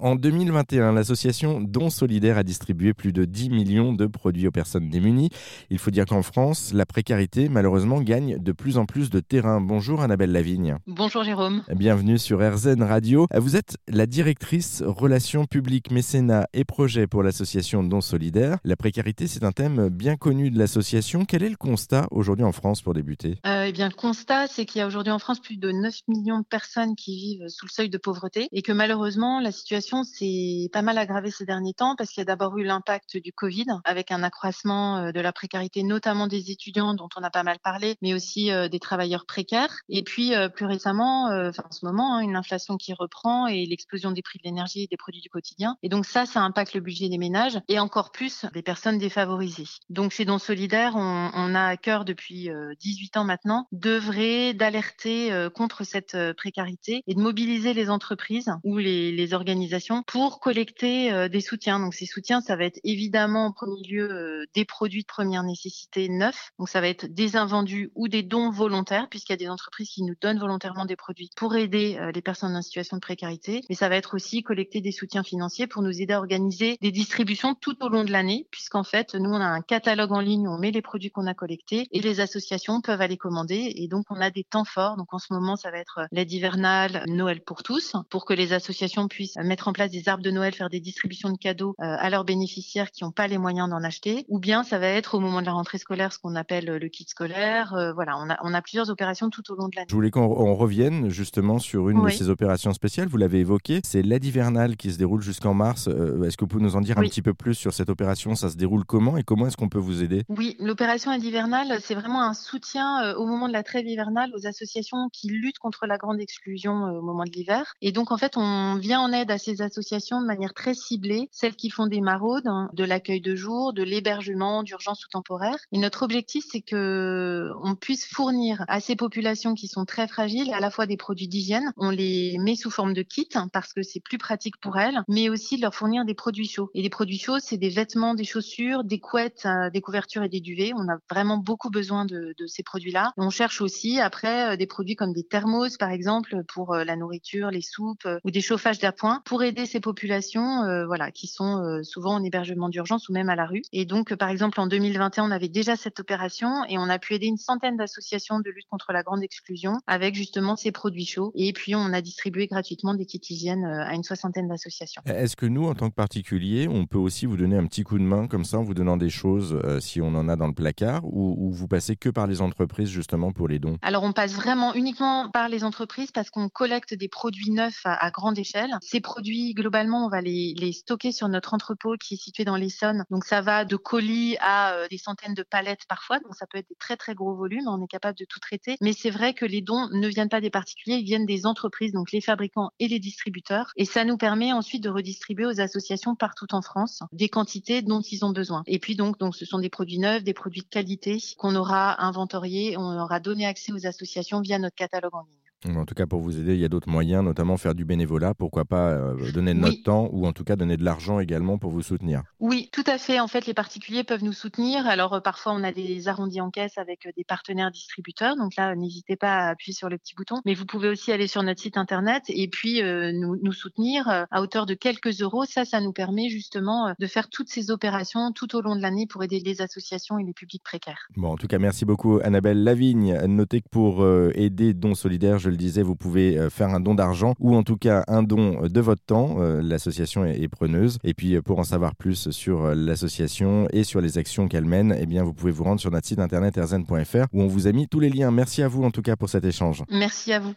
En 2021, l'association Don Solidaire a distribué plus de 10 millions de produits aux personnes démunies. Il faut dire qu'en France, la précarité, malheureusement, gagne de plus en plus de terrain. Bonjour Annabelle Lavigne. Bonjour Jérôme. Bienvenue sur RZN Radio. Vous êtes la directrice relations publiques, mécénat et projets pour l'association Don Solidaire. La précarité, c'est un thème bien connu de l'association. Quel est le constat aujourd'hui en France pour débuter? Euh, Eh bien, le constat, c'est qu'il y a aujourd'hui en France plus de 9 millions de personnes qui vivent sous le seuil de pauvreté et que malheureusement, la situation s'est pas mal aggravée ces derniers temps parce qu'il y a d'abord eu l'impact du Covid avec un accroissement euh, de la précarité, notamment des étudiants dont on a pas mal parlé, mais aussi euh, des travailleurs précaires. Et puis euh, plus récemment, en ce moment, hein, une inflation qui reprend et l'explosion des prix de l'énergie et des produits du quotidien. Et donc ça, ça impacte le budget des ménages et encore plus des personnes défavorisées. Donc chez Don Solidaire, on, a à cœur depuis 18 ans maintenant d'œuvrer, d'alerter contre cette précarité et de mobiliser les entreprises ou les organisations pour collecter euh, des soutiens. Donc ces soutiens, ça va être évidemment en premier lieu euh, des produits de première nécessité neufs. Donc ça va être des invendus ou des dons volontaires, puisqu'il y a des entreprises qui nous donnent volontairement des produits pour aider euh, les personnes en situation de précarité. Mais ça va être aussi collecter des soutiens financiers pour nous aider à organiser des distributions tout au long de l'année, puisqu'en fait, nous, on a un catalogue en ligne où on met les produits qu'on a collectés et les associations peuvent aller commander. Et donc, on a des temps forts. Donc en ce moment, ça va être l'aide hivernale, Noël pour tous, pour que les associations puissent mettre en place des arbres de Noël, faire des distributions de cadeaux euh, à leurs bénéficiaires qui n'ont pas les moyens d'en acheter, ou bien ça va être au moment de la rentrée scolaire ce qu'on appelle euh, le kit scolaire. Euh, voilà, on a, on a plusieurs opérations tout au long de l'année. Je voulais qu'on revienne justement sur une de ces opérations spéciales. Vous l'avez évoqué, c'est l'aide hivernale qui se déroule jusqu'en mars. est-ce que vous pouvez nous en dire un petit peu plus sur cette opération? Ça se déroule comment et comment est-ce qu'on peut vous aider? Oui, l'opération aide hivernale, c'est vraiment un soutien au moment de la trêve hivernale aux associations qui luttent contre la grande exclusion au moment de l'hiver. Et donc en fait, on vient en aide à ces associations de manière très ciblée, celles qui font des maraudes, hein, de l'accueil de jour, de l'hébergement d'urgence ou temporaire. Et notre objectif, c'est que on puisse fournir à ces populations qui sont très fragiles à la fois des produits d'hygiène, on les met sous forme de kits hein, parce que c'est plus pratique pour elles, mais aussi leur fournir des produits chauds. Et les produits chauds, c'est des vêtements, des chaussures, des couettes, euh, des couvertures et des duvets. On a vraiment beaucoup besoin de, de ces produits-là. On cherche aussi après euh, des produits comme des thermos, par exemple, pour euh, la nourriture, les soupes ou des chauffages d'appoint pour aider ces populations euh, voilà, qui sont euh, souvent en hébergement d'urgence ou même à la rue. Et donc, par exemple, en 2021, on avait déjà cette opération et on a pu aider une centaine d'associations de lutte contre la grande exclusion avec justement ces produits chauds. Et puis, on a distribué gratuitement des kits hygiène euh, à une soixantaine d'associations. Est-ce que nous, en tant que particulier, on peut aussi vous donner un petit coup de main comme ça en vous donnant des choses si on en a dans le placard ou, vous passez que par les entreprises justement pour les dons? Alors, on passe vraiment uniquement par les entreprises parce qu'on collecte des produits neufs à, à grande échelle. Ces produits, globalement, on va les, stocker sur notre entrepôt qui est situé dans l'Essonne. Donc ça va de colis à euh, des centaines de palettes parfois. Donc ça peut être des très très gros volumes. On est capable de tout traiter. Mais c'est vrai que les dons ne viennent pas des particuliers, ils viennent des entreprises, donc les fabricants et les distributeurs. Et ça nous permet ensuite de redistribuer aux associations partout en France des quantités dont ils ont besoin. Et puis donc, donc ce sont des produits neufs, des produits de qualité qu'on aura inventoriés, on aura donné accès aux associations via notre catalogue en ligne. En tout cas, pour vous aider, il y a d'autres moyens, notamment faire du bénévolat. Pourquoi pas euh, donner de notre temps ou en tout cas donner de l'argent également pour vous soutenir Oui, tout à fait. En fait, les particuliers peuvent nous soutenir. Alors, euh, parfois, on a des arrondis en caisse avec euh, des partenaires distributeurs. Donc là, n'hésitez pas à appuyer sur le petit bouton. Mais vous pouvez aussi aller sur notre site internet et puis nous, nous, soutenir à hauteur de quelques euros. Ça, ça nous permet justement de faire toutes ces opérations tout au long de l'année pour aider les associations et les publics précaires. Bon, en tout cas, merci beaucoup, Annabelle Lavigne. Notez que pour aider Don Solidaire, je le disais, vous pouvez euh, faire un don d'argent ou en tout cas un don de votre temps. Euh, l'association est preneuse. Et puis euh, pour en savoir plus sur l'association et sur les actions qu'elle mène, eh bien vous pouvez vous rendre sur notre site internet erzen.fr où on vous a mis tous les liens. Merci à vous en tout cas pour cet échange. Merci à vous.